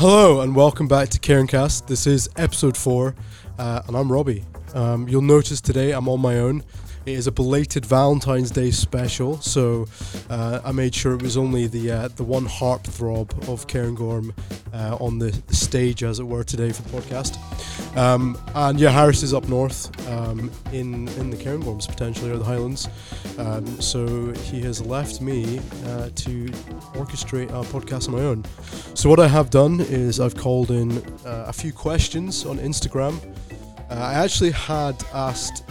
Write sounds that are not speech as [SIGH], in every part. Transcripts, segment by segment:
Hello and welcome back to Cairncast. This is episode four, uh, and I'm Robbie. Um, you'll notice today I'm on my own. It is a belated Valentine's Day special, so uh, I made sure it was only the uh, the one harp throb of Cairngorm uh, on the, the stage, as it were, today for the podcast. Um, and yeah, Harris is up north um, in in the Cairngorms potentially or the Highlands, um, so he has left me uh, to orchestrate a podcast on my own. So what I have done is I've called in uh, a few questions on Instagram. Uh, I actually had asked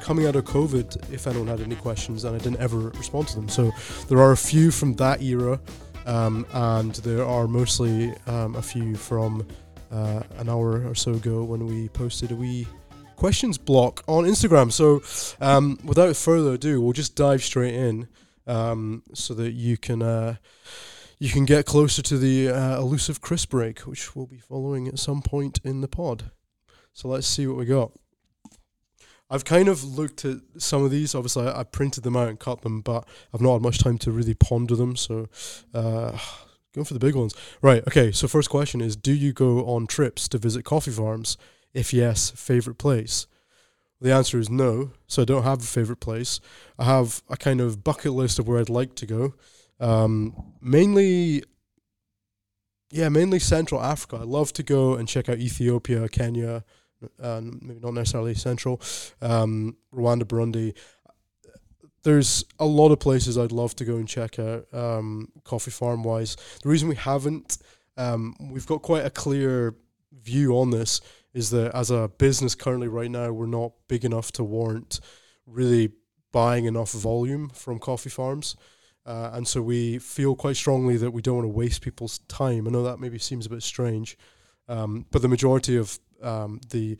coming out of COVID if anyone had any questions, and I didn't ever respond to them. So there are a few from that era, um, and there are mostly um, a few from uh, an hour or so ago when we posted a wee questions block on Instagram. So um, without further ado, we'll just dive straight in um, so that you can. Uh, you can get closer to the uh, elusive crisp break, which we'll be following at some point in the pod. So let's see what we got. I've kind of looked at some of these. Obviously, I, I printed them out and cut them, but I've not had much time to really ponder them. So, uh, going for the big ones. Right. Okay. So, first question is: Do you go on trips to visit coffee farms? If yes, favorite place. The answer is no. So, I don't have a favorite place. I have a kind of bucket list of where I'd like to go. Um, mainly, yeah, mainly Central Africa. I love to go and check out Ethiopia, Kenya uh, maybe not necessarily central, um, Rwanda, Burundi. There's a lot of places I'd love to go and check out, um, coffee farm wise. The reason we haven't, um, we've got quite a clear view on this, is that as a business currently right now, we're not big enough to warrant really buying enough volume from coffee farms. Uh, and so we feel quite strongly that we don't want to waste people's time. I know that maybe seems a bit strange, um, but the majority of um, the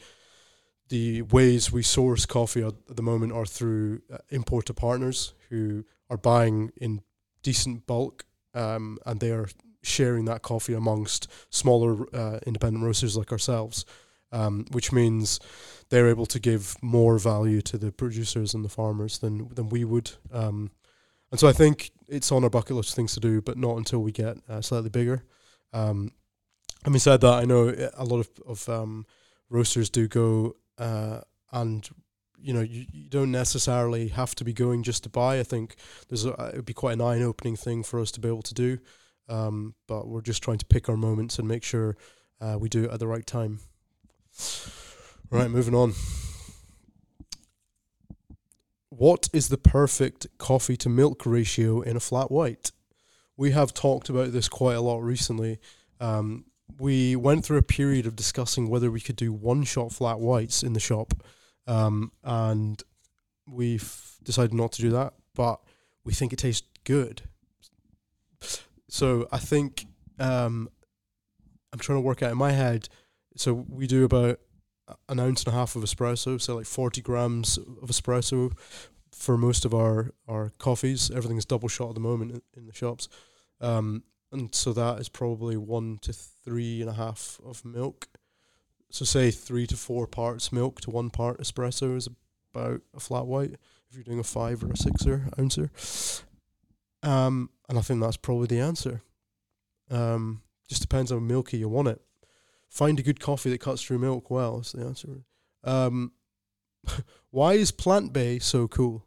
the ways we source coffee at the moment are through uh, importer partners who are buying in decent bulk um, and they are sharing that coffee amongst smaller uh, independent roasters like ourselves, um, which means they're able to give more value to the producers and the farmers than than we would. Um, and so I think it's on our bucket list of things to do, but not until we get uh, slightly bigger. Um, Having said that, I know a lot of, of um, roasters do go uh, and you know you, you don't necessarily have to be going just to buy. I think there's a, it would be quite an eye opening thing for us to be able to do, um, but we're just trying to pick our moments and make sure uh, we do it at the right time. Right, moving on. What is the perfect coffee to milk ratio in a flat white? We have talked about this quite a lot recently. Um, we went through a period of discussing whether we could do one shot flat whites in the shop, um, and we've decided not to do that. But we think it tastes good. So I think um, I'm trying to work out in my head. So we do about an ounce and a half of espresso, so like 40 grams of espresso for most of our our coffees. Everything's double shot at the moment in, in the shops. Um, and so that is probably one to three and a half of milk. So say three to four parts milk to one part espresso is about a flat white. If you're doing a five or a sixer ouncer, um, and I think that's probably the answer. Um, just depends how milky you want it. Find a good coffee that cuts through milk well. Is the answer. Um, [LAUGHS] why is plant bay so cool?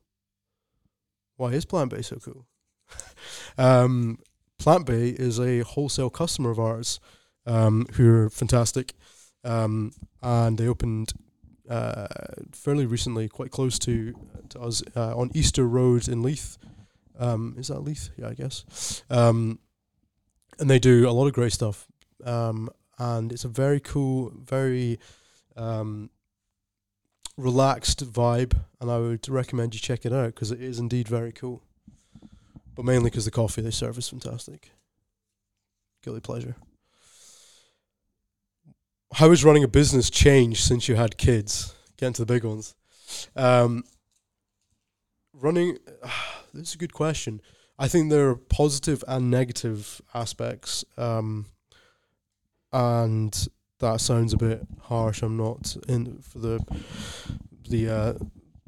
Why is plant bay so cool? [LAUGHS] um, Plant Bay is a wholesale customer of ours um, who are fantastic. Um, and they opened uh, fairly recently, quite close to, to us, uh, on Easter Road in Leith. Um, is that Leith? Yeah, I guess. Um, and they do a lot of great stuff. Um, and it's a very cool, very um, relaxed vibe. And I would recommend you check it out because it is indeed very cool but mainly because the coffee they serve is fantastic. Guilty pleasure. How has running a business changed since you had kids? Getting to the big ones. Um, running, uh, [SIGHS] this is a good question. I think there are positive and negative aspects. Um, and that sounds a bit harsh. I'm not in for the the uh,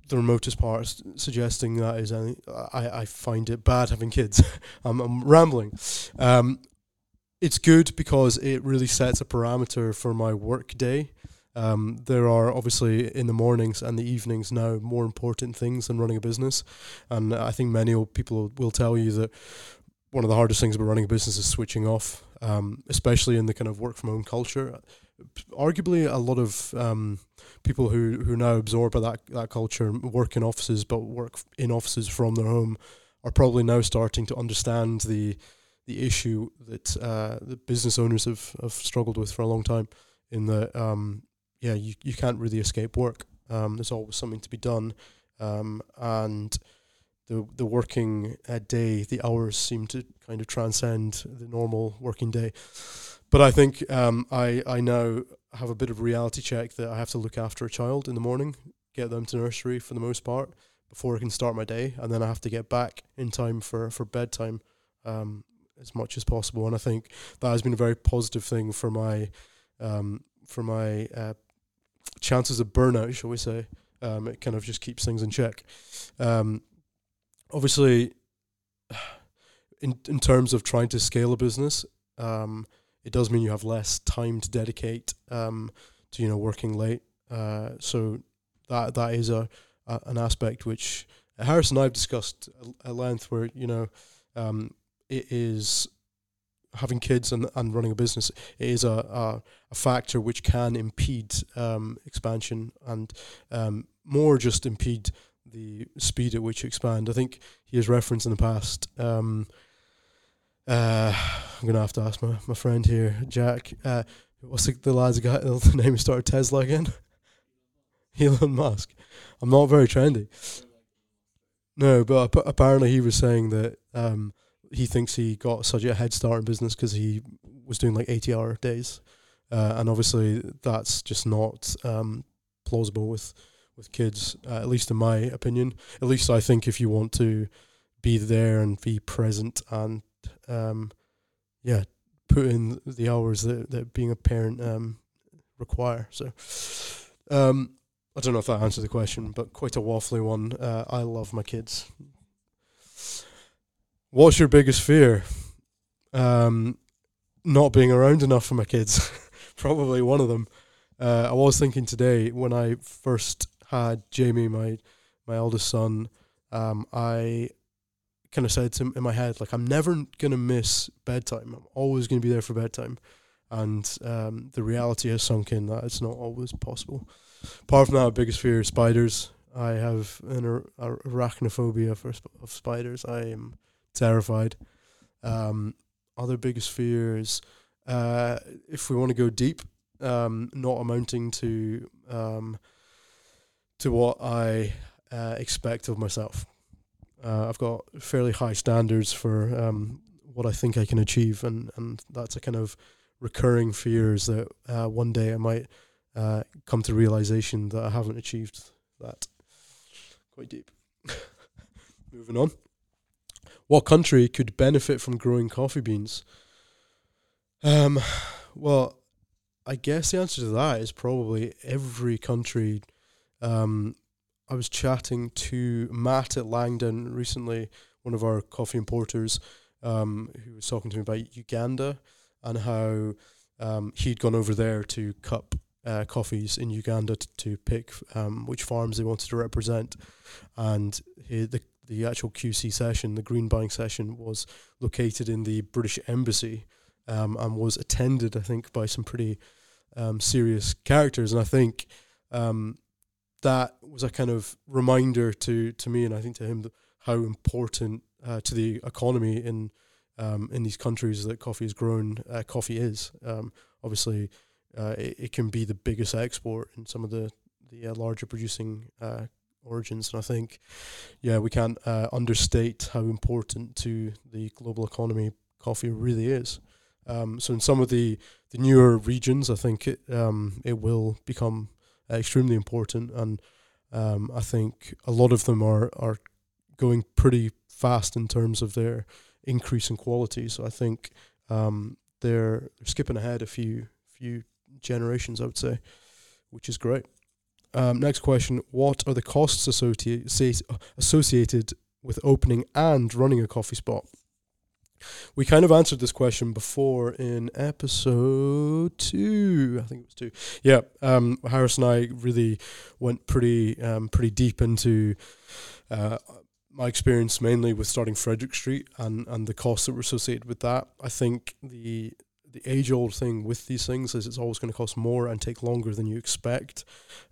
the remotest part suggesting that is any, I, I find it bad having kids. [LAUGHS] I'm, I'm rambling. Um, it's good because it really sets a parameter for my work day. Um, there are obviously in the mornings and the evenings now more important things than running a business, and I think many people will tell you that one of the hardest things about running a business is switching off, um, especially in the kind of work from home culture. Arguably, a lot of um, people who who now absorb that that culture work in offices, but work in offices from their home, are probably now starting to understand the the issue that uh, the business owners have, have struggled with for a long time. In that, um, yeah, you you can't really escape work. Um, there's always something to be done, um, and the the working uh, day, the hours seem to kind of transcend the normal working day. But I think um, I I now have a bit of reality check that I have to look after a child in the morning, get them to nursery for the most part before I can start my day, and then I have to get back in time for for bedtime um, as much as possible. And I think that has been a very positive thing for my um, for my uh, chances of burnout, shall we say. Um, it kind of just keeps things in check. Um, obviously, [SIGHS] in in terms of trying to scale a business, um, it does mean you have less time to dedicate um, to you know working late. Uh, so that that is a, a an aspect which Harris and I have discussed at length, where you know um, it is having kids and, and running a business is a, a, a factor which can impede um, expansion and um, more just impede the speed at which you expand. I think he has referenced in the past. Um, uh, I'm gonna have to ask my, my friend here, Jack. Uh, what's the, the lad's guy? [LAUGHS] The name he started Tesla again. [LAUGHS] Elon Musk. I'm not very trendy. No, but apparently he was saying that um, he thinks he got such a head start in business because he was doing like 80 hour days. Uh, and obviously that's just not um, plausible with with kids, uh, at least in my opinion. At least I think if you want to be there and be present and um, yeah, put in the hours that, that being a parent um, require. So um, I don't know if that answers the question, but quite a waffly one. Uh, I love my kids. What's your biggest fear? Um, not being around enough for my kids. [LAUGHS] Probably one of them. Uh, I was thinking today when I first had Jamie, my my eldest son, um, I kind of said to in my head, like, I'm never gonna miss bedtime. I'm always gonna be there for bedtime. And um, the reality has sunk in that it's not always possible. Apart from that, my biggest fear is spiders. I have an ar- arachnophobia for sp- of spiders. I am terrified. Um, other biggest fears, uh, if we want to go deep, um, not amounting to um, to what I uh, expect of myself. Uh, I've got fairly high standards for um, what I think I can achieve, and, and that's a kind of recurring fears that uh, one day I might uh, come to realization that I haven't achieved that. Quite deep. [LAUGHS] Moving on. What country could benefit from growing coffee beans? Um, well, I guess the answer to that is probably every country. Um, I was chatting to Matt at Langdon recently, one of our coffee importers, um, who was talking to me about Uganda and how um, he'd gone over there to cup uh, coffees in Uganda t- to pick um, which farms they wanted to represent, and he, the the actual QC session, the green buying session, was located in the British Embassy um, and was attended, I think, by some pretty um, serious characters. And I think um, that was a kind of reminder to to me, and I think to him, how important uh, to the economy in um, in these countries that coffee is grown. Uh, coffee is um, obviously uh, it, it, can be the biggest export in some of the the uh, larger producing uh, origins. And I think, yeah, we can't uh, understate how important to the global economy coffee really is. Um, so in some of the, the newer regions, I think it um, it will become extremely important, and um, I think a lot of them are are going pretty fast in terms of their increase in quality. So I think um, they're, they're skipping ahead a few few generations, I would say, which is great. Um, next question: What are the costs associated associated with opening and running a coffee spot? We kind of answered this question before in episode two. I think it was two. Yeah, um, Harris and I really went pretty um, pretty deep into uh, my experience mainly with starting Frederick Street and, and the costs that were associated with that. I think the the age old thing with these things is it's always going to cost more and take longer than you expect.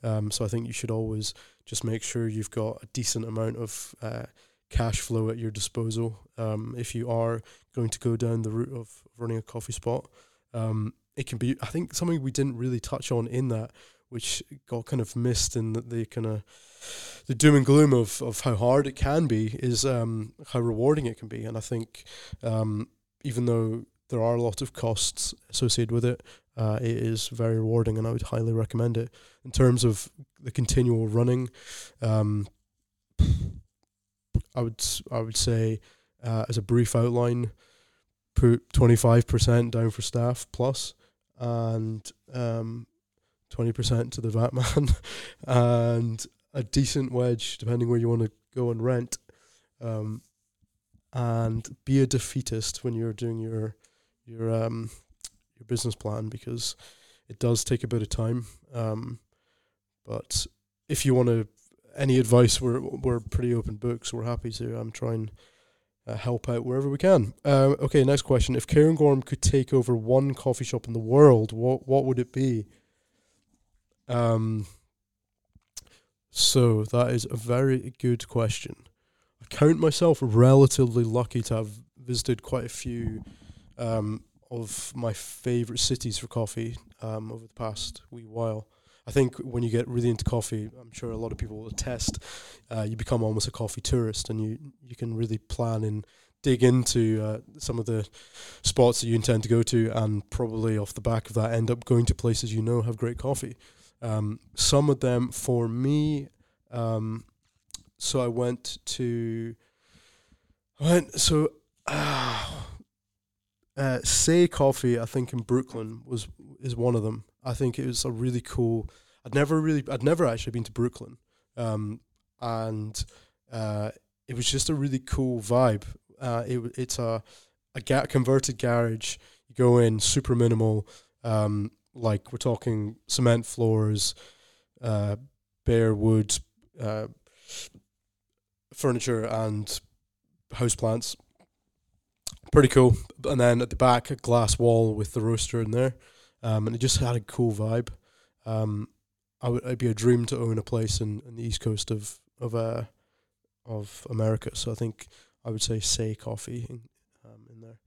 Um, so I think you should always just make sure you've got a decent amount of uh, cash flow at your disposal um, if you are going to go down the route of running a coffee spot. Um, it can be, I think, something we didn't really touch on in that, which got kind of missed in the, the kind of the doom and gloom of, of how hard it can be is um, how rewarding it can be. And I think um, even though there are a lot of costs associated with it, uh, it is very rewarding, and I would highly recommend it. In terms of the continual running, um, I would I would say uh, as a brief outline, put twenty five percent down for staff plus, and um, twenty percent to the VAT [LAUGHS] man, and a decent wedge depending where you want to go and rent, um, and be a defeatist when you're doing your your um your business plan because it does take a bit of time. Um, but if you want to any advice, we're we're pretty open books. We're happy to um try and uh, help out wherever we can. Uh, okay, next question: If Cairngorm could take over one coffee shop in the world, what what would it be? Um. So that is a very good question. I count myself relatively lucky to have visited quite a few um, of my favorite cities for coffee um, over the past wee while. I think when you get really into coffee, I'm sure a lot of people will attest, uh, you become almost a coffee tourist, and you you can really plan and dig into uh, some of the spots that you intend to go to, and probably off the back of that, end up going to places you know have great coffee. Um, some of them for me, um, so I went to, I went so. Uh, uh, Sey Coffee, I think in Brooklyn was is one of them. I think it was a really cool. I'd never really, I'd never actually been to Brooklyn, um, and uh, it was just a really cool vibe. Uh, it it's a a ga- converted garage. You go in, super minimal. Um, like we're talking cement floors, uh, bare wood, uh, furniture, and house plants pretty cool. And then at the back, a glass wall with the roaster in there, um, and it just had a cool vibe. Um, I would it'd be a dream to own a place in, in the east coast of of uh of America. So I think I would say Sey coffee in, um, in there.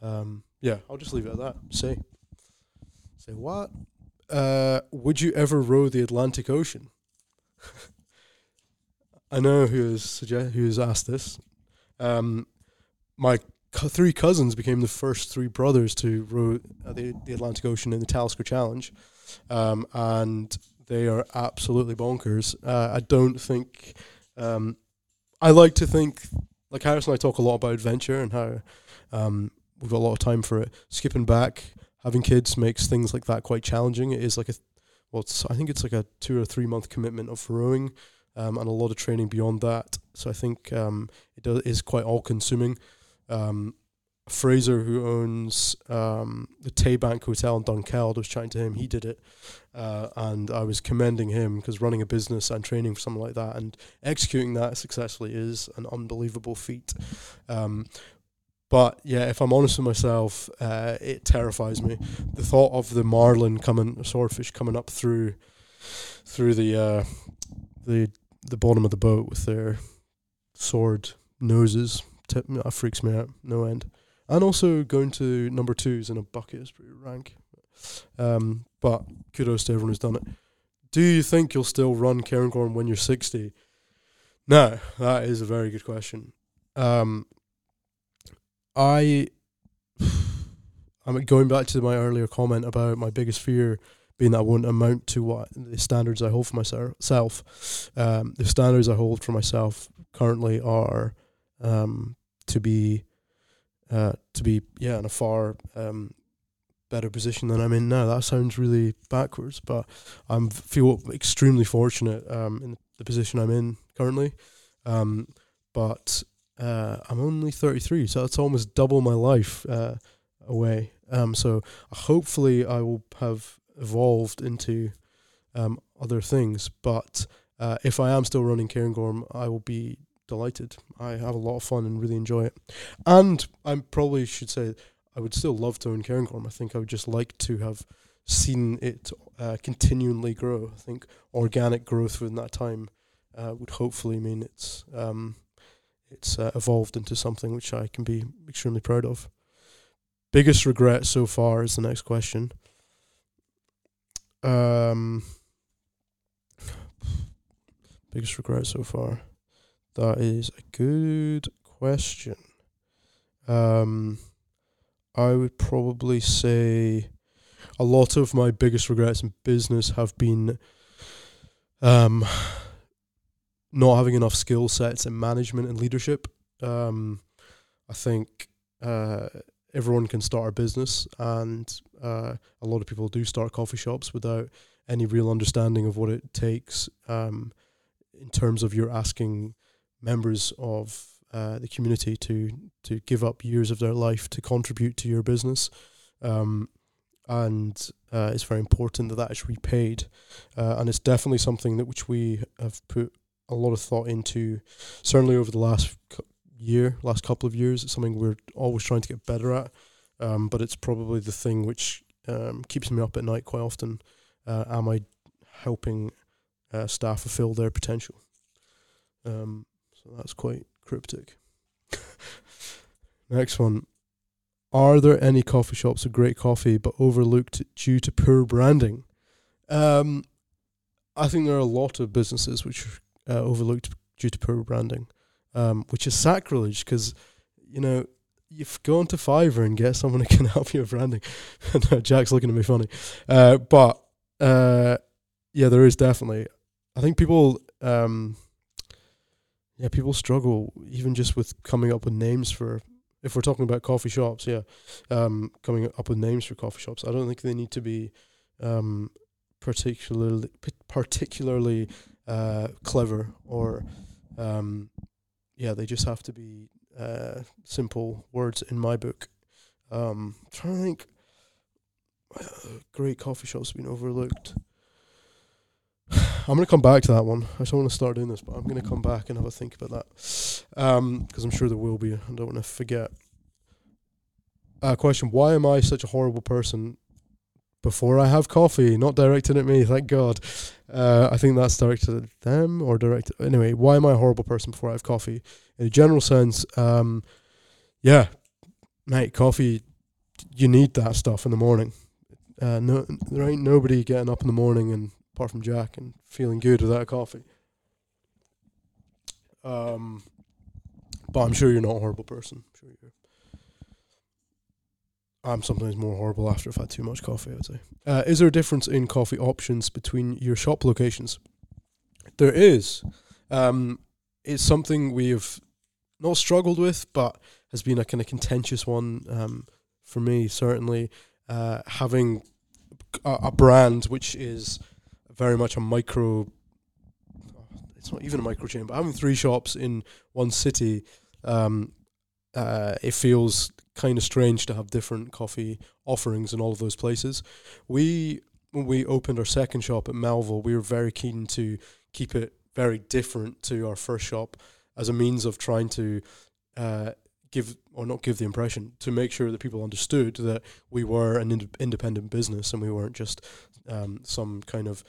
Um, yeah, I'll just leave it at that. Say, say what? Uh, would you ever row the Atlantic Ocean? [LAUGHS] I know who has suggest who has asked this. Um, my three cousins became the first three brothers to row the, the Atlantic Ocean in the Talisker Challenge, um, and they are absolutely bonkers. Uh, I don't think. Um, I like to think, like Harris and I talk a lot about adventure and how um, we've got a lot of time for it. Skipping back, having kids makes things like that quite challenging. It is like a, well, I think it's like a two or three month commitment of rowing. Um, and a lot of training beyond that. So I think um, it does, is quite all consuming um, Fraser, who owns um, the Taybank Hotel in Dunkeld, I was chatting to him. He did it, uh, and I was commending him because running a business and training for something like that and executing that successfully is an unbelievable feat. Um, but yeah, if I'm honest with myself, uh, it terrifies me. The thought of the marlin coming, swordfish coming up through, through the uh, the the bottom of the boat with their sword noses t- that freaks me out no end. And also going to number twos in a bucket is pretty rank. Um, but kudos to everyone who's done it. Do you think you'll still run Cairngorm when you're 60? No, that is a very good question. Um, I, I mean, going back to my earlier comment about my biggest fear being that I won't amount to what the standards I hold for myself. Um, the standards I hold for myself currently are um, to be uh, to be yeah in a far um, better position than I'm in now. That sounds really backwards, but I feel extremely fortunate um, in the position I'm in currently. Um, but uh, I'm only 33, so that's almost double my life uh, away. Um, so hopefully I will have evolved into um, other things. But uh, if I am still running Cairngorm, I will be delighted. I have a lot of fun and really enjoy it. And I probably should say I would still love to own Cairngorm. I think I would just like to have seen it uh, continually grow. I think organic growth within that time uh, would hopefully mean it's um, it's uh, evolved into something which I can be extremely proud of. Biggest regret so far is the next question. Um, [SIGHS] biggest regret so far. That is a good question. Um, I would probably say a lot of my biggest regrets in business have been um, not having enough skill sets in management and leadership. Um, I think uh, everyone can start a business, and uh, a lot of people do start coffee shops without any real understanding of what it takes um, in terms of you're asking members of uh, the community to to give up years of their life to contribute to your business. Um, and uh, it's very important that that is repaid, uh, and it's definitely something that which we have put a lot of thought into. Certainly over the last year, last couple of years, it's something we're always trying to get better at. Um, but it's probably the thing which um, keeps me up at night quite often. Uh, am I helping uh, staff fulfill their potential? Um, that's quite cryptic. [LAUGHS] Next one. Are there any coffee shops with great coffee but overlooked due to poor branding? Um, I think there are a lot of businesses which are uh, overlooked due to poor branding, um, which is sacrilege because, you know, you've gone to Fiverr and get someone [LAUGHS] who can help you with branding. [LAUGHS] Jack's looking at me funny. Uh, but uh, yeah, there is definitely. I think people, um, yeah, people struggle even just with coming up with names for if we're talking about coffee shops, yeah, um, coming up with names for coffee shops, I don't think they need to be um, particularly particularly uh, clever or um, yeah, they just have to be uh, simple words in my book. Um, I'm trying to think, uh, [SIGHS] great coffee shops have been overlooked. I'm going to come back to that one. I don't want to start doing this, but I'm going to come back and have a think about that because um, I'm sure there will be. I don't want to forget. Uh, question: Why am I such a horrible person? Before I have coffee, not directed at me, thank God. Uh, I think that's directed at them or directed. Anyway, why am I a horrible person before I have coffee? In a general sense, um, yeah, mate, coffee. You need that stuff in the morning. Uh, no, there ain't nobody getting up in the morning and apart from Jack, and feeling good without a coffee. Um, but I'm sure you're not a horrible person. I'm sure you're. I'm sometimes more horrible after I've had too much coffee. I would say. Uh, is there a difference in coffee options between your shop locations? There is. Um, it's something we've not struggled with, but has been a kind of contentious one um, for me. Certainly, uh, having a, a brand which is very much a micro. It's not even a micro chain, but having three shops in one city, um, uh, it feels kind of strange to have different coffee offerings in all of those places. We when we opened our second shop at Melville, we were very keen to keep it very different to our first shop as a means of trying to uh, give or not give the impression to make sure that people understood that we were an ind- independent business and we weren't just um, some kind of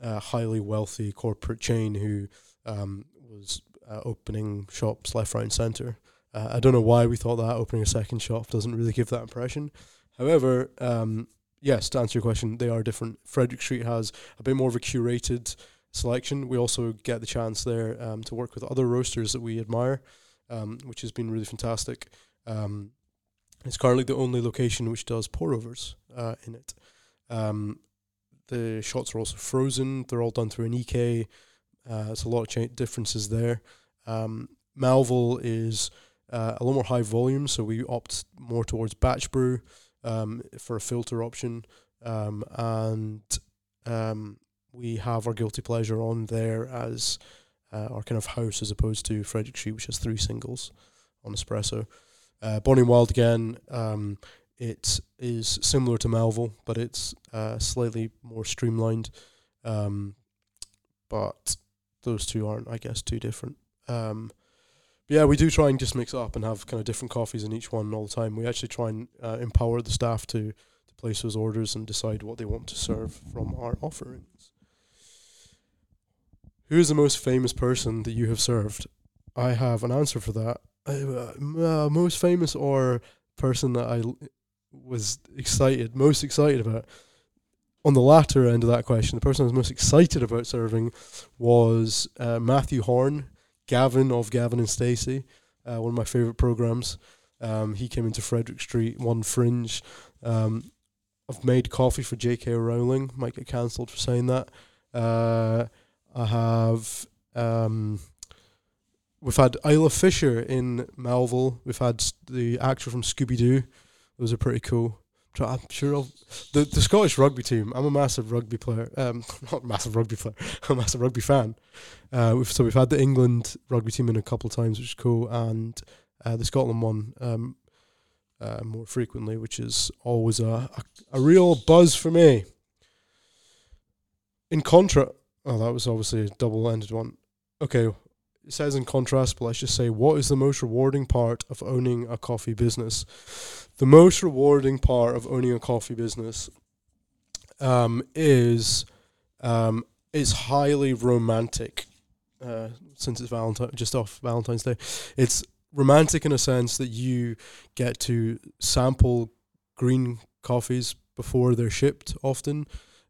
uh, highly wealthy corporate chain who um, was uh, opening shops left, right, and centre. Uh, I don't know why we thought that opening a second shop doesn't really give that impression. However, um, yes, to answer your question, they are different. Frederick Street has a bit more of a curated selection. We also get the chance there um, to work with other roasters that we admire, um, which has been really fantastic. Um, it's currently the only location which does pour overs uh, in it. Um, the shots are also frozen. They're all done through an EK. Uh, it's a lot of cha- differences there. Um, Melville is uh, a lot more high volume, so we opt more towards batch brew um, for a filter option, um, and um, we have our guilty pleasure on there as uh, our kind of house as opposed to Frederick Street, which has three singles. on espresso. Uh, Bonnie Wild again. Um, it is similar to Melville, but it's uh, slightly more streamlined. Um, but those two aren't, I guess, too different. Um, but yeah, we do try and just mix up and have kind of different coffees in each one all the time. We actually try and uh, empower the staff to, to place those orders and decide what they want to serve from our offerings. Who is the most famous person that you have served? I have an answer for that. Uh, uh, most famous or person that I was excited, most excited about. On the latter end of that question, the person I was most excited about serving was uh, Mathew Horne, Gavin of Gavin and Stacey, uh, one of my favorite programs. Um, he came into Frederick Street, one Fringe. Um, I've made coffee for J.K. Rowling. Might get cancelled for saying that. Uh, I have. Um, we've had Isla Fisher in Melville. We've had the actor from Scooby Doo. Those are pretty cool. I'm sure I'll, the the Scottish rugby team. I'm a massive rugby player. Um, [LAUGHS] not a massive rugby player. [LAUGHS] I'm a massive rugby fan. Uh, we've, so we've had the England rugby team in a couple of times, which is cool, and uh, the Scotland one um, uh, more frequently, which is always a, a a real buzz for me. In contra, oh, that was obviously a double-ended one. Okay, it says in contrast, but let's just say, what is the most rewarding part of owning a coffee business? The most rewarding part of owning a coffee business um, is um, is highly romantic. Uh, since it's Valentine, just off Valentine's Day, it's romantic in a sense that you get to sample green coffees before they're shipped. Often,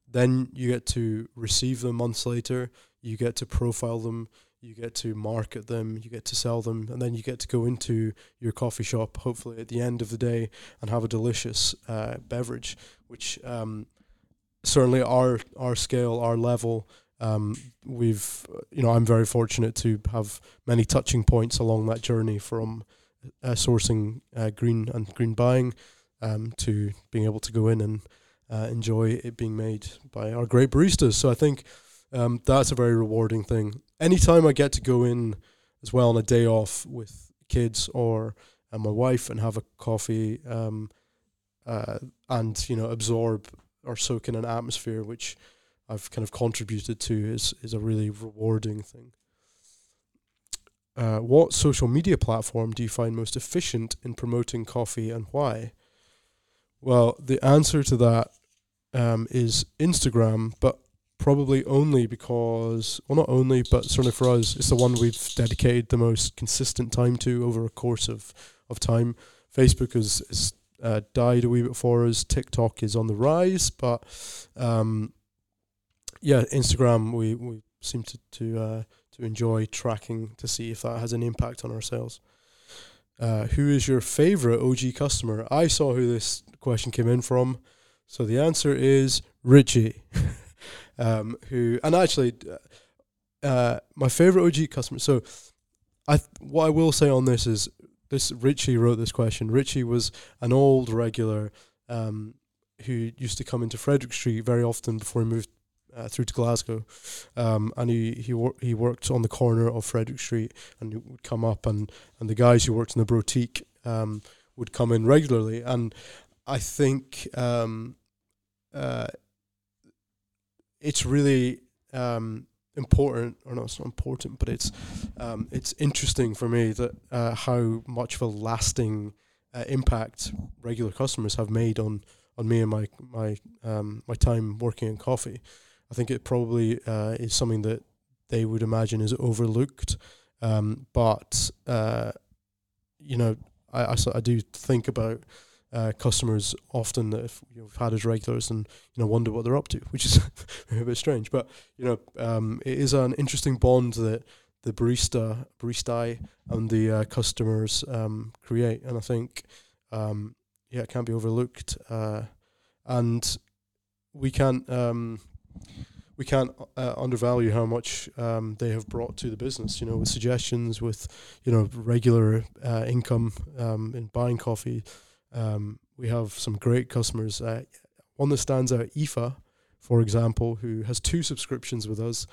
then you get to receive them months later. You get to profile them you get to market them, you get to sell them, and then you get to go into your coffee shop, hopefully at the end of the day, and have a delicious uh, beverage, which um, certainly our our scale, our level. Um, we've, you know, I'm very fortunate to have many touching points along that journey from uh, sourcing uh, green and green buying um, to being able to go in and uh, enjoy it being made by our great baristas. So I think um, that's a very rewarding thing. Anytime I get to go in as well on a day off with kids or uh, my wife and have a coffee um, uh, and you know absorb or soak in an atmosphere which I've kind of contributed to is is a really rewarding thing. Uh, what social media platform do you find most efficient in promoting coffee and why? Well, the answer to that um, is Instagram, but probably only because, well, not only, but certainly for us, it's the one we've dedicated the most consistent time to over a course of, of time. Facebook has, uh, died a wee bit for us. TikTok is on the rise, but um, yeah, Instagram we, we seem to to uh, to enjoy tracking to see if that has an impact on our sales. Uh, who is your favorite OG customer? I saw who this question came in from, so the answer is Richie. [LAUGHS] um, who and actually, uh, my favorite OG customer. So, I th- what I will say on this is this Richie wrote this question. Richie was an old regular um, who used to come into Frederick Street very often before he moved uh, through to Glasgow, um, and he he wor- he worked on the corner of Frederick Street, and he would come up, and and the guys who worked in the boutique um, would come in regularly, and I think um, uh, it's really um, important, or not important, but it's um, it's interesting for me that uh, how much of a lasting uh, impact regular customers have made on on me and my my um, my time working in coffee. I think it probably uh, is something that they would imagine is overlooked, um, but uh, you know, I, I, I do think about uh, customers often that if you've had as regulars and you know wonder what they're up to, [LAUGHS] which is [LAUGHS] a bit strange. But you know, um, it is an interesting bond that the barista, barista, and the uh, customers um, create, and I think um, yeah, it can't be overlooked. Uh, and we can't um, we can't uh, undervalue how much um, they have brought to the business. You know, with suggestions, with you know regular uh, income um, in buying coffee. Um, we have some great customers. Uh, one that stands out, Aoife, for example, who has two subscriptions with us.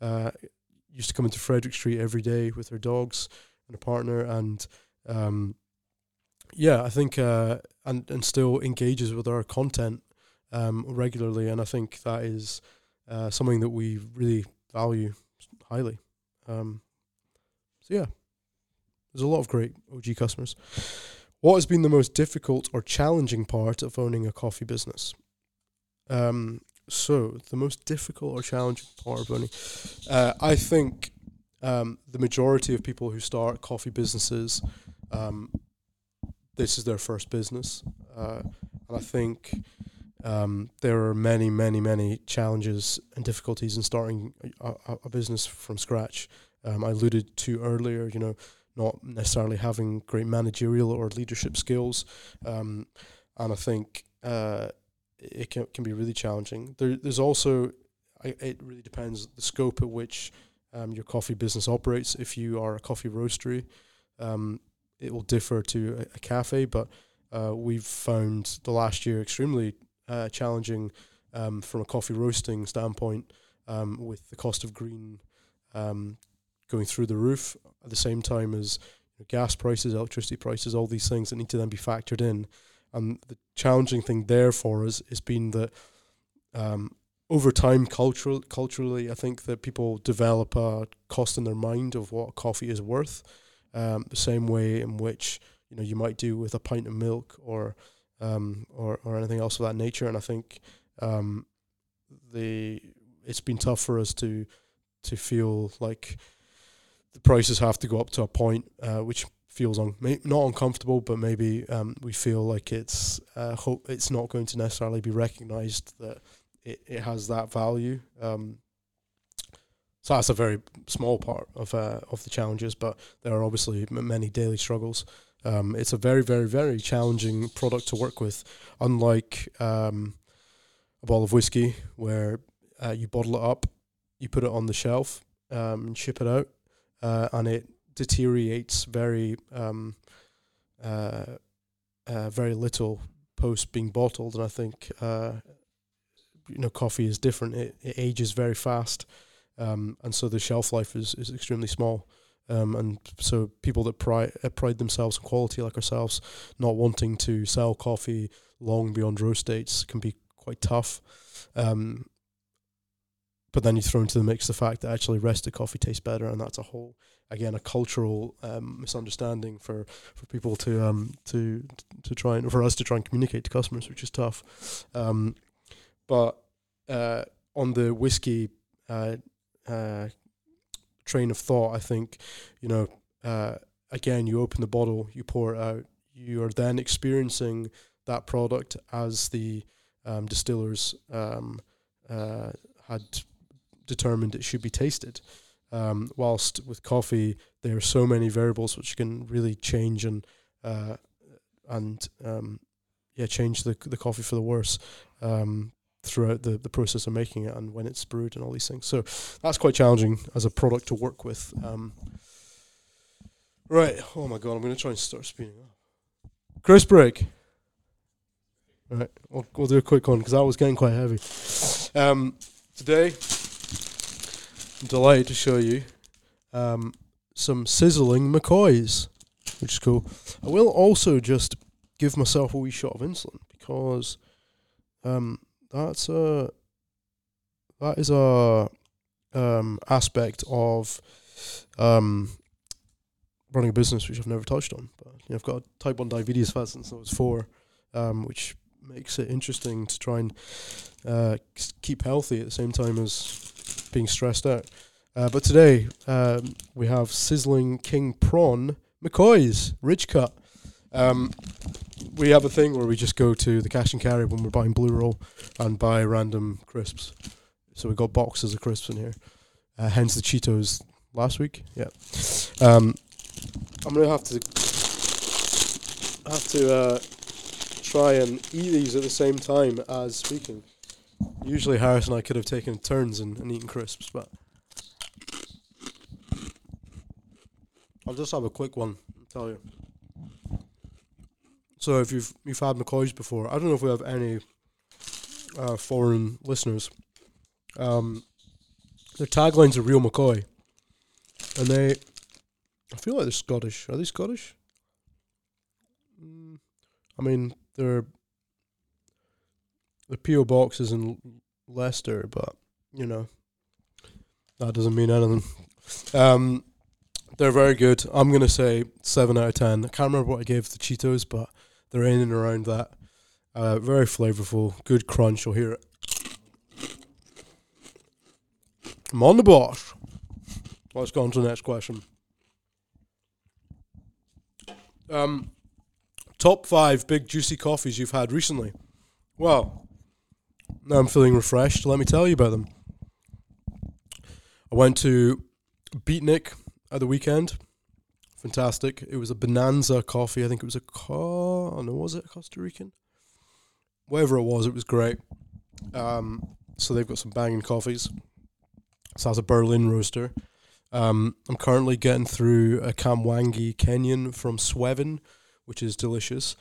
Uh, used to come into Frederick Street every day with her dogs and a partner, and um, yeah, I think uh, and and still engages with our content um, regularly, and I think that is uh, something that we really value highly. Um, so yeah, there's a lot of great OG customers. What has been the most difficult or challenging part of owning a coffee business? Um, so the most difficult or challenging part of owning, uh, I think, um, the majority of people who start coffee businesses, um, this is their first business, uh, and I think um, there are many, many, many challenges and difficulties in starting a, a, business from scratch. Um, I alluded to earlier, you know, not necessarily having great managerial or leadership skills, um, and I think uh, it can can be really challenging. There, there's also it really depends the scope at which um, your coffee business operates. If you are a coffee roastery, um, it will differ to a, a cafe, but uh, we've found the last year extremely uh, challenging um, from a coffee roasting standpoint um, with the cost of green um, going through the roof at the same time as gas prices, electricity prices, all these things that need to then be factored in. And the challenging thing there for us has been that um, over time, cultural, culturally, I think that people develop a cost in their mind of what coffee is worth. Um, the same way in which you know you might do with a pint of milk or um, or or anything else of that nature. And I think um, the it's been tough for us to to feel like the prices have to go up to a point uh, which feels un- not uncomfortable, but maybe um, we feel like it's uh, hope it's not going to necessarily be recognised that it, it has that value. Um, so that's a very small part of uh, of the challenges, but there are obviously many daily struggles. Um, it's a very, very, very challenging product to work with. Unlike um, a bottle of whiskey, where uh, you bottle it up, you put it on the shelf, um, and ship it out, uh, and it deteriorates very, um, uh, uh, very little post being bottled. And I think uh, you know coffee is different. It, it ages very fast, um, and so the shelf life is is extremely small. Um, and so people that pride, uh, pride themselves on quality like ourselves, not wanting to sell coffee long beyond roast dates can be quite tough. Um, but then you throw into the mix the fact that actually rested coffee tastes better, and that's a whole again a cultural um, misunderstanding for, for people to um to to try and for us to try and communicate to customers, which is tough. Um, but uh, on the whiskey uh, uh, train of thought, I think, you know, uh, again, you open the bottle, you pour it out, you are then experiencing that product as the um, distillers um, uh, had determined it should be tasted. Um, whilst with coffee, there are so many variables which can really change and uh, and um, yeah, change the the coffee for the worse um, throughout the, the process of making it and when it's brewed and all these things. So that's quite challenging as a product to work with. Um, right. Oh my god, I'm going to try and start speeding up. Crisp break. Right, we'll, we'll do a quick one because that was getting quite heavy. Um, today, delighted to show you um, some sizzling McCoys, which is cool. I will also just give myself a wee shot of insulin because um, that's a that is a um, aspect of um, running a business which I've never touched on. But you know, I've got type one diabetes fat since I was four, um, which makes it interesting to try and uh, keep healthy at the same time as being stressed out. Uh, but today um, we have sizzling king prawn McCoy's ridge cut. Um, we have a thing where we just go to the cash and carry when we're buying blue roll and buy random crisps. So we got boxes of crisps in here. Uh, hence the Cheetos last week. Yeah. Um, I'm gonna have to have to uh, try and eat these at the same time as speaking. Usually Harris and I could have taken turns and, and eaten crisps, but I'll just have a quick one. I'll tell you. So if you've you've had McCoy's before, I don't know if we have any uh, foreign listeners. Um, their taglines are "Real McCoy," and they, I feel like they're Scottish. Are they Scottish? I mean, they're the PO boxes in Leicester, but you know that doesn't mean anything. Um, they're very good. I'm gonna say seven out of ten. I can't remember what I gave the Cheetos, but they're in and around that. Uh, very flavorful, good crunch. You'll hear it. I'm on the boss. Let's go on to the next question. Um, top five big juicy coffees you've had recently. Well, now I'm feeling refreshed. Let me tell you about them. I went to Beatnik at the weekend. Fantastic. It was a Bonanza coffee. I think it was a co- no, was it Costa Rican? Whatever it was, it was great. Um, so they've got some banging coffees. So that's a Berlin roaster. Um, I'm currently getting through a Kamwangi Kenyan from Swevin, which is delicious.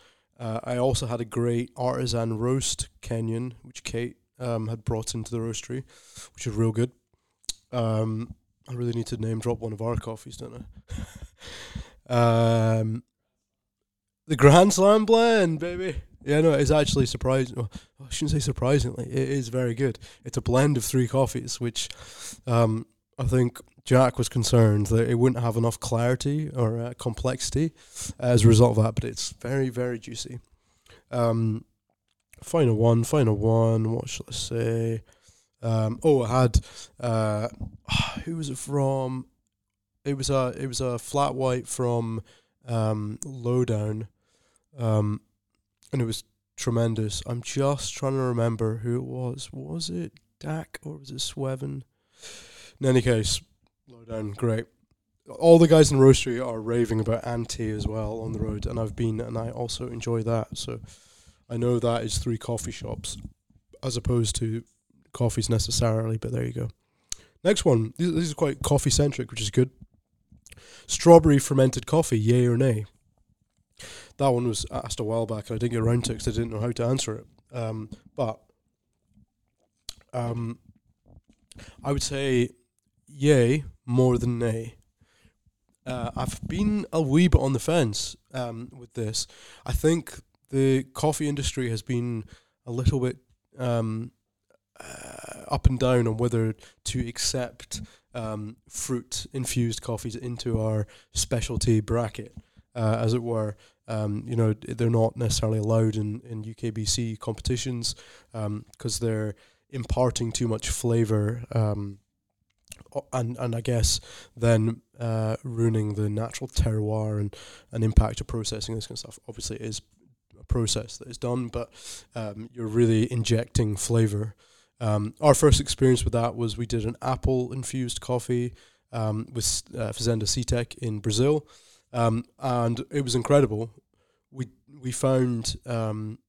Uh, I also had a great artisan roast Kenyan, which Kate um, had brought into the roastery, which is real good. Um, I really need to name drop one of our coffees, don't I? [LAUGHS] um, the Grand Slam blend, baby. Yeah, no, it's actually surprising. Well, I shouldn't say surprisingly. It is very good. It's a blend of three coffees, which um, I think Jack was concerned that it wouldn't have enough clarity or uh, complexity as a result of that, but it's very, very juicy. Um, final one, final one. What should I say? Um, oh, I had uh, [SIGHS] who was it from? It was a it was a flat white from um, Lowdown, um, and it was tremendous. I'm just trying to remember who it was. Was it Dak or was it Swevin? In any case, Lowdown, great. All the guys in roastery are raving about Anti as well on the road, and I've been, and I also enjoy that. So I know that is three coffee shops as opposed to coffees necessarily, but there you go. Next one. This is quite coffee centric, which is good. Strawberry fermented coffee, yay or nay? That one was asked a while back, and I didn't get around to it because I didn't know how to answer it. Um, but um, I would say yay more than nay. Uh, I've been a wee bit on the fence um, with this. I think the coffee industry has been a little bit um, uh, up and down on whether to accept um, fruit infused coffees into our specialty bracket, uh, as it were. Um, you know, they're not necessarily allowed in, in UKBC competitions because um, they're imparting too much flavour um, and and I guess then uh, ruining the natural terroir and, and impact of processing this kind of stuff. Obviously, it is a process that is done, but um, you're really injecting flavour. Um, our first experience with that was we did an apple infused coffee um, with uh, Fazenda CITEC in Brazil, um, and it was incredible. We we found um,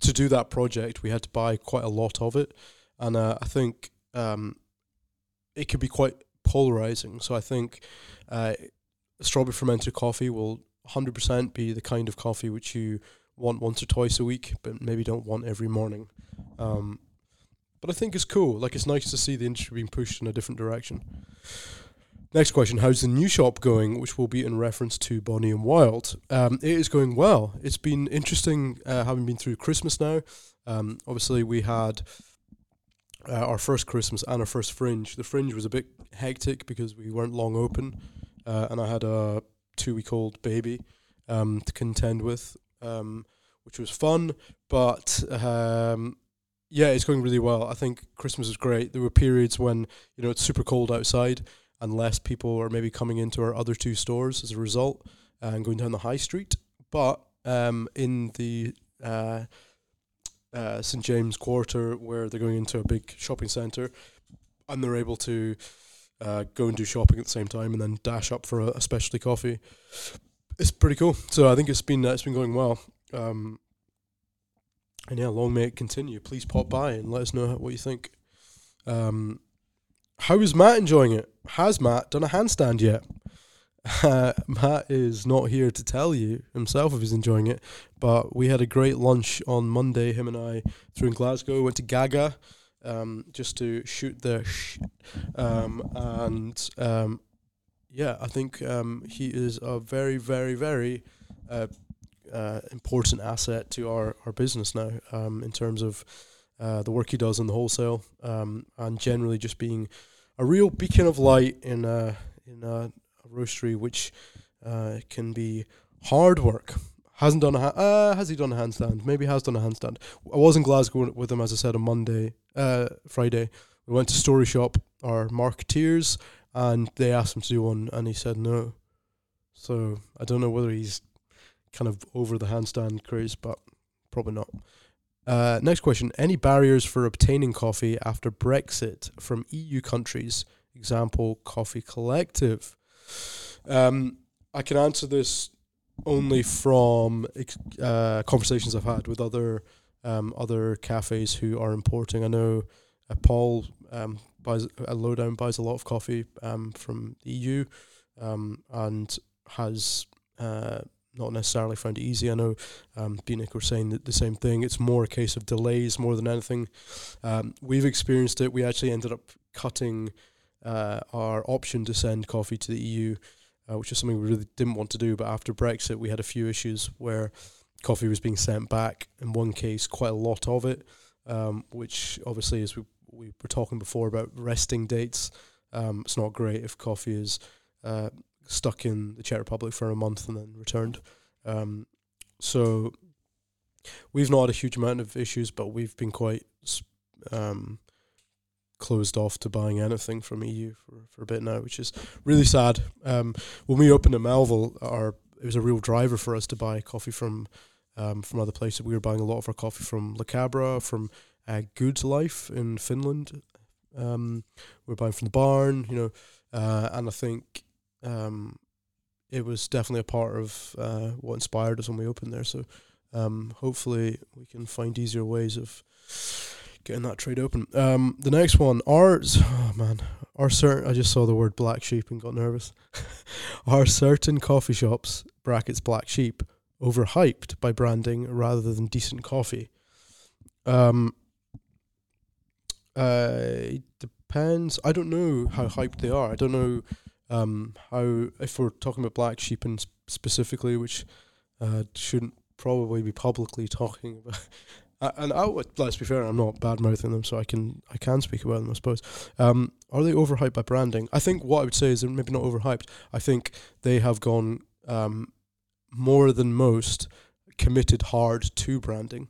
to do that project we had to buy quite a lot of it, and uh, I think um, it could be quite polarizing. So I think uh, strawberry fermented coffee will 100% be the kind of coffee which you want once or twice a week, but maybe don't want every morning. Um, but I think it's cool. Like it's nice to see the industry being pushed in a different direction. Next question: How's the new shop going? Which will be in reference to Bonnie and Wild. Um, it is going well. It's been interesting uh, having been through Christmas now. Um, obviously, we had uh, our first Christmas and our first Fringe. The Fringe was a bit hectic because we weren't long open, uh, and I had a two-week-old baby um, to contend with, um, which was fun. But um, yeah, it's going really well. I think Christmas is great. There were periods when you know it's super cold outside, and less people are maybe coming into our other two stores as a result, uh, and going down the high street. But um, in the uh, uh, St James Quarter, where they're going into a big shopping centre, and they're able to uh, go and do shopping at the same time, and then dash up for a, a specialty coffee. It's pretty cool. So I think it's been uh, it's been going well. Um, and yeah, long may it continue. Please pop by and let us know what you think. Um, how is Matt enjoying it? Has Matt done a handstand yet? Uh, [LAUGHS] Matt is not here to tell you himself if he's enjoying it, but we had a great lunch on Monday. Him and I through in Glasgow. Went to Gaga um, just to shoot the sh- um, and um, yeah, I think um, he is a very, very, very uh, uh, important asset to our, our business now um, in terms of uh, the work he does in the wholesale um, and generally just being a real beacon of light in a, in a, a roastery which uh, can be hard work. Hasn't done a ha- uh, has he done a handstand? Maybe has done a handstand. I was in Glasgow with him as I said on Monday, uh, Friday. We went to Story Shop, our marketeers, and they asked him to do one, and he said no. So I don't know whether he's kind of over the handstand craze, but probably not. Uh, next question: Any barriers for obtaining coffee after Brexit from EU countries? Example: Coffee Collective. Um, I can answer this only from uh, conversations I've had with other um, other cafes who are importing. I know uh, Paul um, buys a lowdown buys a lot of coffee um, from the EU um, and has uh, not necessarily found it easy. I know um, Beatnik were saying that the same thing. It's more a case of delays more than anything. Um, we've experienced it. We actually ended up cutting uh, our option to send coffee to the EU uh, which is something we really didn't want to do. But after Brexit, we had a few issues where coffee was being sent back. In one case, quite a lot of it, um, which obviously, as we we were talking before about resting dates, um, it's not great if coffee is uh, stuck in the Czech Republic for a month and then returned. Um, so we've not had a huge amount of issues, but we've been quite um, closed off to buying anything from EU for, for a bit now, which is really sad. Um, when we opened in Melville, our it was a real driver for us to buy coffee from um, from other places. We were buying a lot of our coffee from La Cabra, from uh, Good Life in Finland. Um, we were buying from the barn, you know, uh, and I think um, it was definitely a part of uh, what inspired us when we opened there. So um, hopefully we can find easier ways of getting that trade open. Um, the next one, are oh man, are certain. I just saw the word black sheep and got nervous. [LAUGHS] are certain coffee shops brackets black sheep overhyped by branding rather than decent coffee? Um, uh, it depends. I don't know how hyped they are. I don't know um, how if we're talking about black sheep and sp- specifically, which uh, shouldn't probably be publicly talking [LAUGHS] about uh, and I would, let's be fair, I'm not bad mouthing them, so I can I can speak about them, I suppose. Um, are they overhyped by branding? I think what I would say is they're maybe not overhyped. I think they have gone um, more than most committed hard to branding,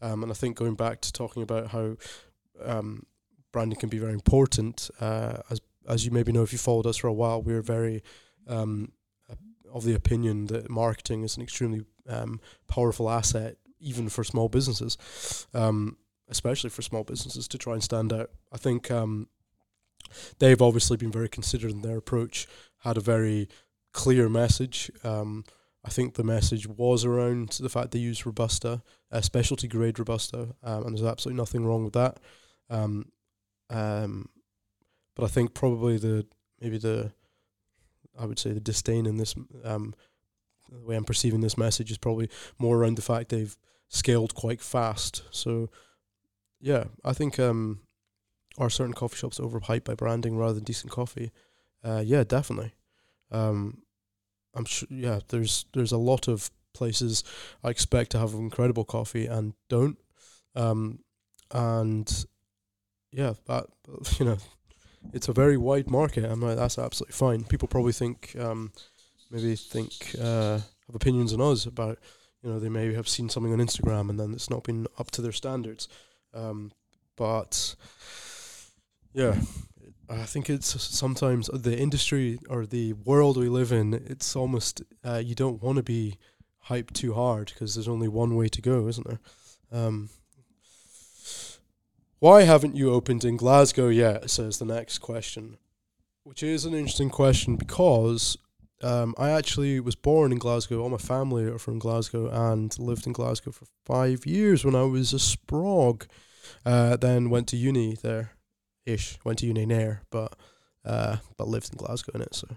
um, and I think going back to talking about how um, branding can be very important, uh, as as you maybe know if you followed us for a while, we are very um, of the opinion that marketing is an extremely um, powerful asset even for small businesses, um, especially for small businesses to try and stand out. I think um, they've obviously been very considered in their approach, had a very clear message. Um, I think the message was around the fact they use Robusta, a specialty grade Robusta, um, and there's absolutely nothing wrong with that. Um, um, but I think probably the maybe the I would say the disdain in this um, the way I'm perceiving this message is probably more around the fact they've scaled quite fast. So, yeah, I think um, are certain coffee shops overhyped by branding rather than decent coffee? Uh, yeah, definitely. Um, I'm sure. Yeah, there's there's a lot of places I expect to have incredible coffee and don't. Um, and yeah, that [LAUGHS] you know, it's a very wide market. I'm like, that's absolutely fine. People probably think um, maybe think uh, have opinions on us about you know they may have seen something on Instagram and then it's not been up to their standards. Um, but yeah, I think it's sometimes the industry or the world we live in. It's almost uh, you don't want to be hyped too hard because there's only one way to go, isn't there? Um, why haven't you opened in Glasgow yet? Says the next question, which is an interesting question because um, I actually was born in Glasgow. All my family are from Glasgow and lived in Glasgow for five years when I was a sprog. Uh, then went to uni there, ish. Went to uni there, but uh, but lived in Glasgow in it. So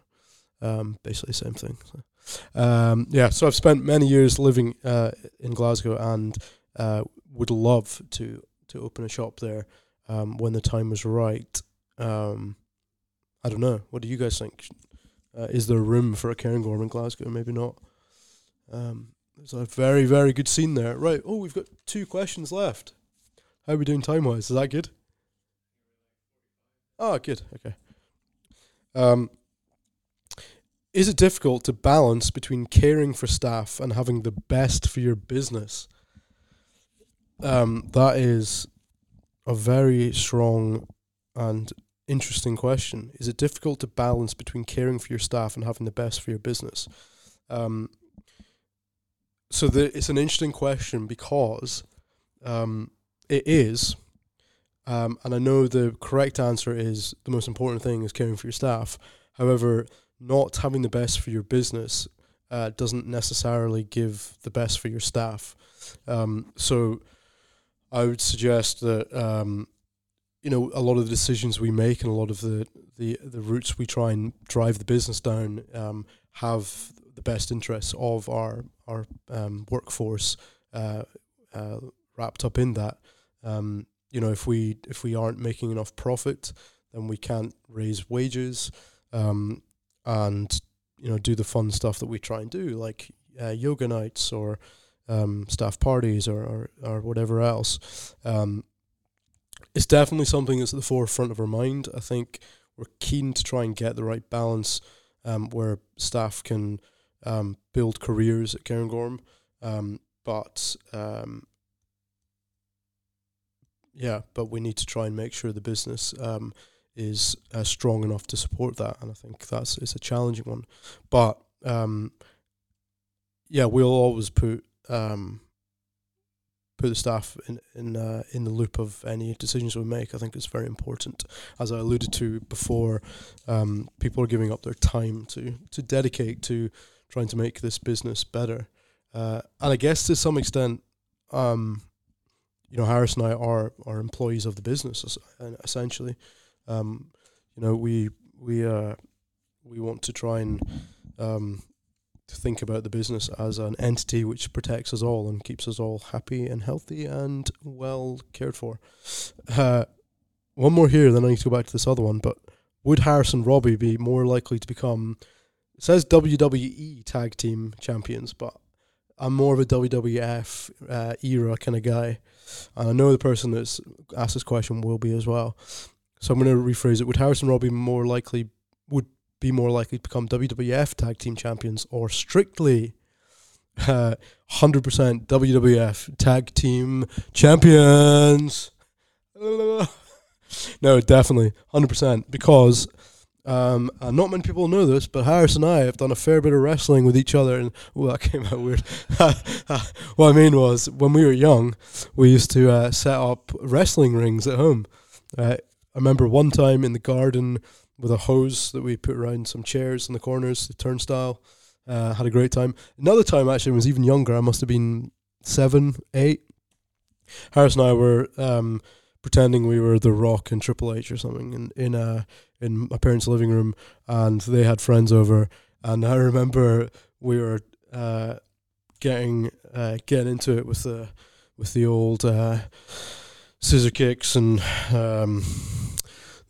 um, basically same thing. So, um, yeah. So I've spent many years living uh, in Glasgow and uh, would love to to open a shop there um, when the time was right. Um, I don't know. What do you guys think? Uh, is there room for a Cairngorm in Glasgow? Maybe not. Um, There's a very, very good scene there. Right. Oh, we've got two questions left. How are we doing time wise? Is that good? Oh, good. Okay. Um, is it difficult to balance between caring for staff and having the best for your business? Um, that is a very strong and interesting question. Is it difficult to balance between caring for your staff and having the best for your business? Um, so the, it's an interesting question because um, it is, um, and I know the correct answer is the most important thing is caring for your staff. However, not having the best for your business uh, doesn't necessarily give the best for your staff. Um, so I would suggest that um, you know a lot of the decisions we make and a lot of the the, the routes we try and drive the business down um, have the best interests of our our um, workforce uh, uh, wrapped up in that. Um, you know, if we if we aren't making enough profit, then we can't raise wages, um, and you know do the fun stuff that we try and do, like uh, yoga nights or um, staff parties or, or, or whatever else. It's definitely something that's at the forefront of our mind. I think we're keen to try and get the right balance um, where staff can um, build careers at Cairngorm, um, but um, yeah, but we need to try and make sure the business um, is uh, strong enough to support that, and I think that's it's a challenging one. But um, yeah, we'll always put um, put the staff in in uh, in the loop of any decisions we make. I think it's very important. As I alluded to before, um, people are giving up their time to to dedicate to trying to make this business better. Uh, and I guess to some extent, um, you know, Harris and I are are employees of the business essentially. Um, you know, we we uh, we want to try and um, think about the business as an entity which protects us all and keeps us all happy and healthy and well cared for. Uh, one more here, then I need to go back to this other one. But would Harris and Robbie be more likely to become? It says WWE Tag Team Champions, but I'm more of a WWF uh, era kind of guy, and I know the person that's asked this question will be as well. So I'm going to rephrase it. Would Harris and Robbie more likely would be more likely to become WWF Tag Team Champions or strictly uh, 100% WWF Tag Team Champions? [LAUGHS] no, definitely 100% because um, and not many people know this, but Harris and I have done a fair bit of wrestling with each other, and well, that [LAUGHS] came out weird. [LAUGHS] what I mean was, when we were young, we used to uh, set up wrestling rings at home. Uh, I remember one time in the garden, with a hose that we put around some chairs in the corners, the turnstile. Uh, had a great time. Another time actually I was even younger. I must have been seven, eight. Harris and I were um, pretending we were The Rock and Triple H or something in in uh, in my parents' living room, and they had friends over. And I remember we were uh, getting uh, getting into it with the with the old uh, scissor kicks and um,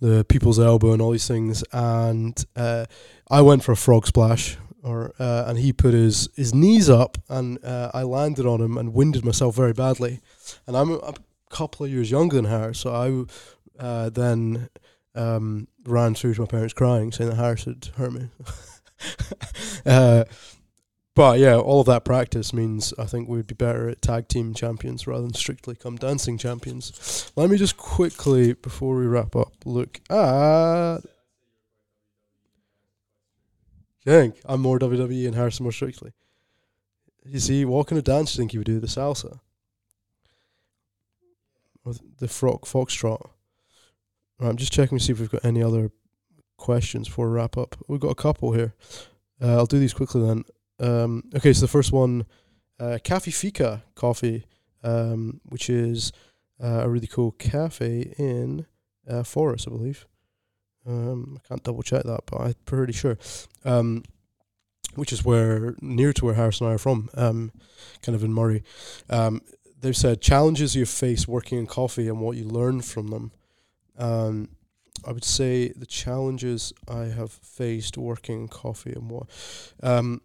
the people's elbow and all these things. And uh, I went for a frog splash, or uh, and he put his his knees up, and uh, I landed on him and winded myself very badly. And I'm a, couple of years younger than her, so I uh, then um, ran through to my parents crying, saying that Harris had hurt me. [LAUGHS] But yeah, all of that practice means I think we'd be better at tag team champions rather than strictly come dancing champions. Let me just quickly, before we wrap up, look at. think I'm more WWE and Harrison more strictly. You see, walking a dance, you think you would do the salsa or the frock foxtrot. Right, I'm just checking to see if we've got any other questions before we wrap up. We've got a couple here. Uh, I'll do these quickly then. Um, okay, so the first one, uh, Cafe Fika Coffee, um, which is uh, a really cool cafe in uh, Forres, I believe. Um, I can't double check that, but I'm pretty sure. Um, which is where near to where Harris and I are from, um, kind of in Moray. Um, they've said challenges you face working in coffee and what you learn from them. Um, I would say the challenges I have faced working in coffee and what um,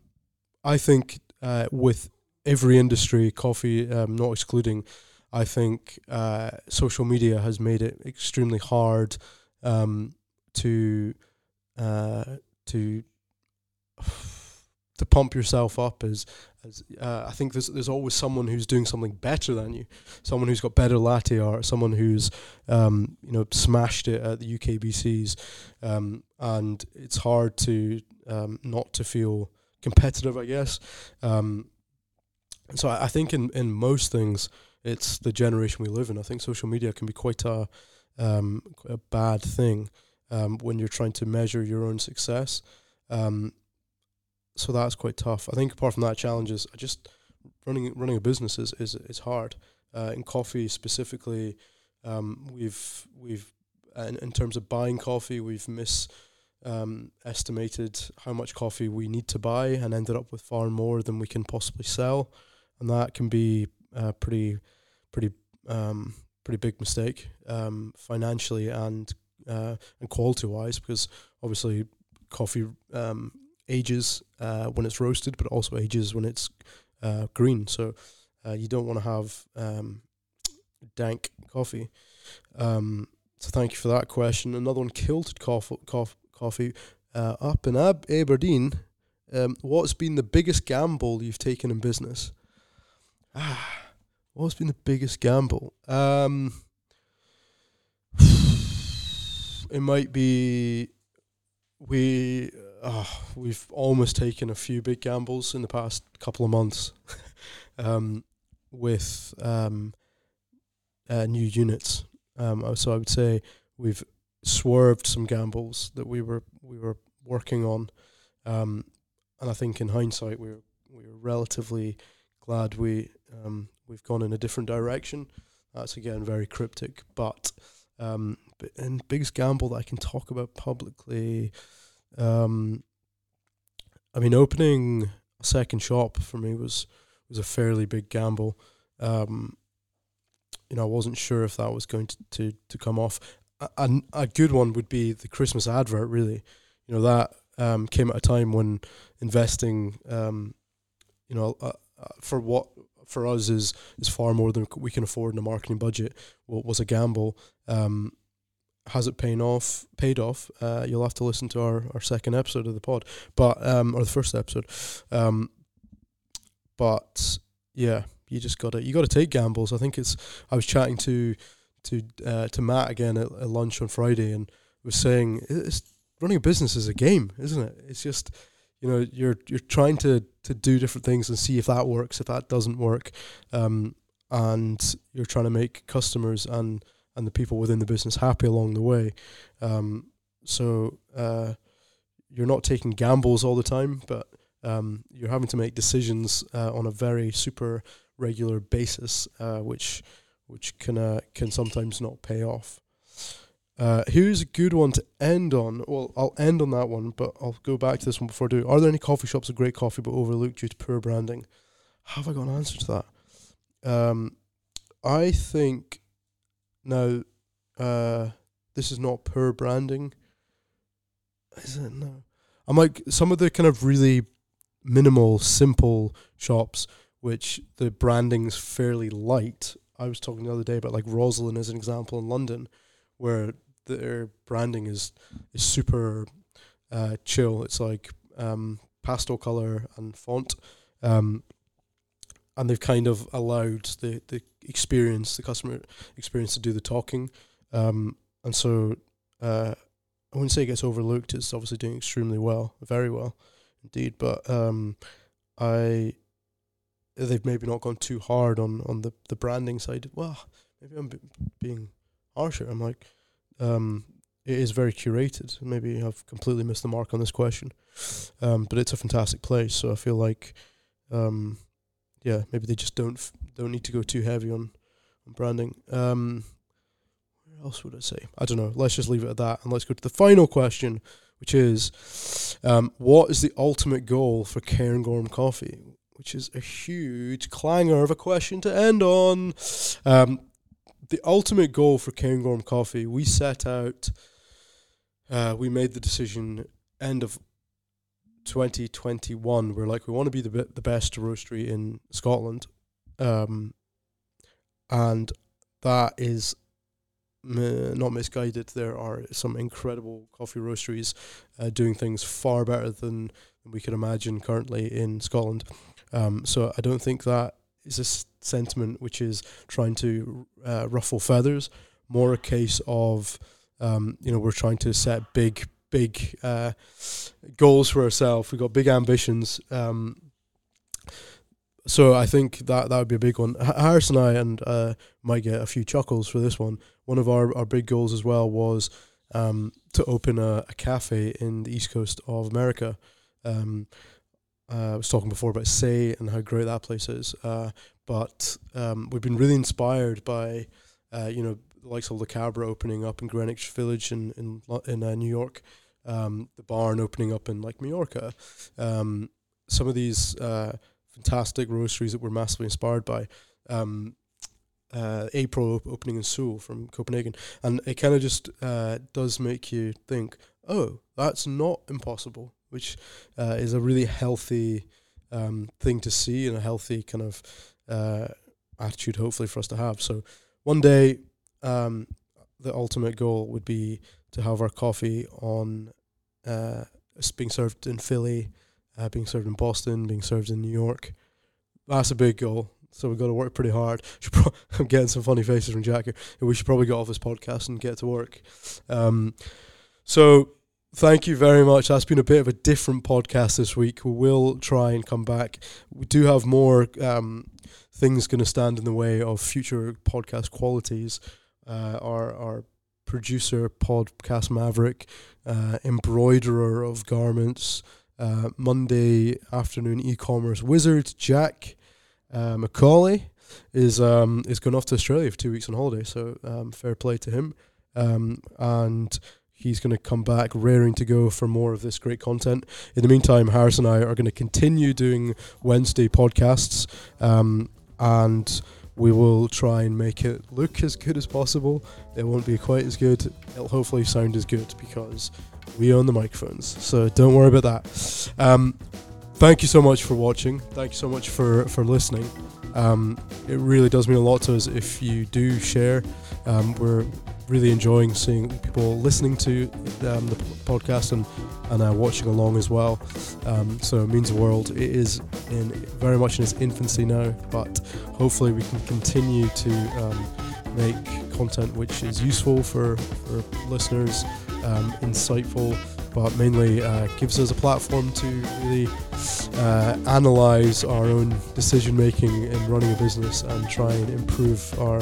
I think uh, with every industry, coffee um, not excluding, I think uh, social media has made it extremely hard um, to uh, to [SIGHS] to pump yourself up as uh, I think there's there's always someone who's doing something better than you, someone who's got better latte art, someone who's um, you know smashed it at the UKBCs, um, and it's hard to um, not to feel competitive, I guess. Um, so I, I think in in most things, it's the generation we live in. I think social media can be quite a um, a bad thing um, when you're trying to measure your own success. Um, so that's quite tough. I think apart from that, challenges, just running running a business is is, is hard. Uh, in coffee specifically, um, we've we've in, in terms of buying coffee, we've mis um, estimated how much coffee we need to buy and ended up with far more than we can possibly sell, and that can be a pretty pretty um, pretty big mistake um, financially and uh, and quality wise because obviously coffee um, ages uh, when it's roasted, but also ages when it's uh, green. So uh, you don't want to have um, dank coffee. Um, so thank you for that question. Another one, kilted coffee, coffee uh, up in Ab- Aberdeen. Um, what's been the biggest gamble you've taken in business? Ah, what's been the biggest gamble? Um, it might be we oh, we've almost taken a few big gambles in the past couple of months [LAUGHS] um, with um, uh, new units. Um, so I would say we've swerved some gambles that we were we were working on, um, and I think in hindsight we were we were relatively glad we um, we've gone in a different direction. That's again very cryptic, but um, and biggest gamble that I can talk about publicly. Um, I mean, opening a second shop for me was was a fairly big gamble. Um, you know, I wasn't sure if that was going to to, to come off. A, a, good one would be the Christmas advert. Really, you know, that um, came at a time when investing, um, you know, uh, uh, for what for us is is far more than we can afford in a marketing budget. What was a gamble. Um, has it paying off? Paid off? Uh, you'll have to listen to our, our second episode of the pod, but um, or the first episode. Um, but yeah, you just got to you got to take gambles. I think it's. I was chatting to to uh, to Matt again at, at lunch on Friday, and was saying it's running a business is a game, isn't it? It's just you know you're you're trying to to do different things and see if that works, if that doesn't work, um, and you're trying to make customers and and the people within the business happy along the way. Um, so uh, you're not taking gambles all the time, but um, you're having to make decisions uh, on a very super regular basis, uh, which which can uh, can sometimes not pay off. Uh, here's a good one to end on. Well, I'll end on that one, but I'll go back to this one before I do. Are there any coffee shops with great coffee but overlooked due to poor branding? Have I got an answer to that? Um, I think now, uh, this is not poor branding. Is it? No. I'm like some of the kind of really minimal, simple shops, which the branding's fairly light. I was talking the other day about like Rosslyn as an example in London, where their branding is is super uh, chill. It's like um, pastel color and font, um, and they've kind of allowed the the experience, the customer experience, to do the talking. Um, and so uh, I wouldn't say it gets overlooked. It's obviously doing extremely well, very well, indeed. But um, I they've maybe not gone too hard on on the the branding side. Well, maybe I'm b- being harsher. I'm like, um, it is very curated. Maybe I've completely missed the mark on this question, um, but it's a fantastic place. So I feel like, um, yeah, maybe they just don't f- don't need to go too heavy on, on branding. Um, where else would I say? I don't know. Let's just leave it at that, and let's go to the final question, which is, um, what is the ultimate goal for Cairngorm Coffee? Which is a huge clanger of a question to end on. Um, the ultimate goal for Cairngorm Coffee, we set out. Uh, we made the decision end of 2021, we're like we want to be the the best roastery in Scotland, um, and that is m- not misguided. There are some incredible coffee roasteries uh, doing things far better than we could imagine currently in Scotland. Um, so I don't think that is a sentiment which is trying to uh, ruffle feathers. More a case of um, you know we're trying to set big big uh, goals for ourselves. We've got big ambitions. Um, so I think that that would be a big one. Harris and I and uh, might get a few chuckles for this one. One of our, our big goals as well was um, to open a, a cafe in the east coast of America. Um, uh, I was talking before about Sey and how great that place is, uh, but um, we've been really inspired by, uh, you know, the likes of La Cabra opening up in Greenwich Village in in in uh, New York, um, the barn opening up in like Mallorca, um, some of these uh, fantastic roasteries that we're massively inspired by. Um, uh, April op- opening in Seoul from Copenhagen, and it kind of just does make you think, oh, that's not impossible, which uh, is a really healthy um, thing to see and a healthy kind of uh, attitude, hopefully, for us to have. So one day, um, the ultimate goal would be to have our coffee on uh, being served in Philly, uh, being served in Boston, being served in New York. That's a big goal. So we've got to work pretty hard. [LAUGHS] Pro- [LAUGHS] I'm getting some funny faces from Jack here. We should probably get off this podcast and get to work. Um, so thank you very much. That's been a bit of a different podcast this week. We will try and come back. We do have more um, things going to stand in the way of future podcast qualities. Uh, our our producer, podcast maverick, uh, embroiderer of garments, uh, Monday afternoon e-commerce wizard, Jack uh, Macaulay is um, is going off to Australia for two weeks on holiday. So um, fair play to him. Um, and he's going to come back raring to go for more of this great content. In the meantime, Harris and I are going to continue doing Wednesday podcasts, um, and we will try and make it look as good as possible. It won't be quite as good. It'll hopefully sound as good because we own the microphones. So don't worry about that. Um, thank you so much for watching. Thank you so much for for listening. Um, it really does mean a lot to us if you do share. Um, we're really enjoying seeing people listening to um, the podcast and and uh, watching along as well. Um, so it means the world. It is in very much in its infancy now, but hopefully we can continue to um, make content which is useful for for listeners, um, insightful, but mainly uh, gives us a platform to really uh, analyze our own decision making in running a business and try and improve our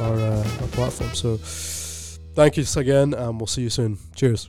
our, uh, our platform. So, thank you again, and we'll see you soon. Cheers.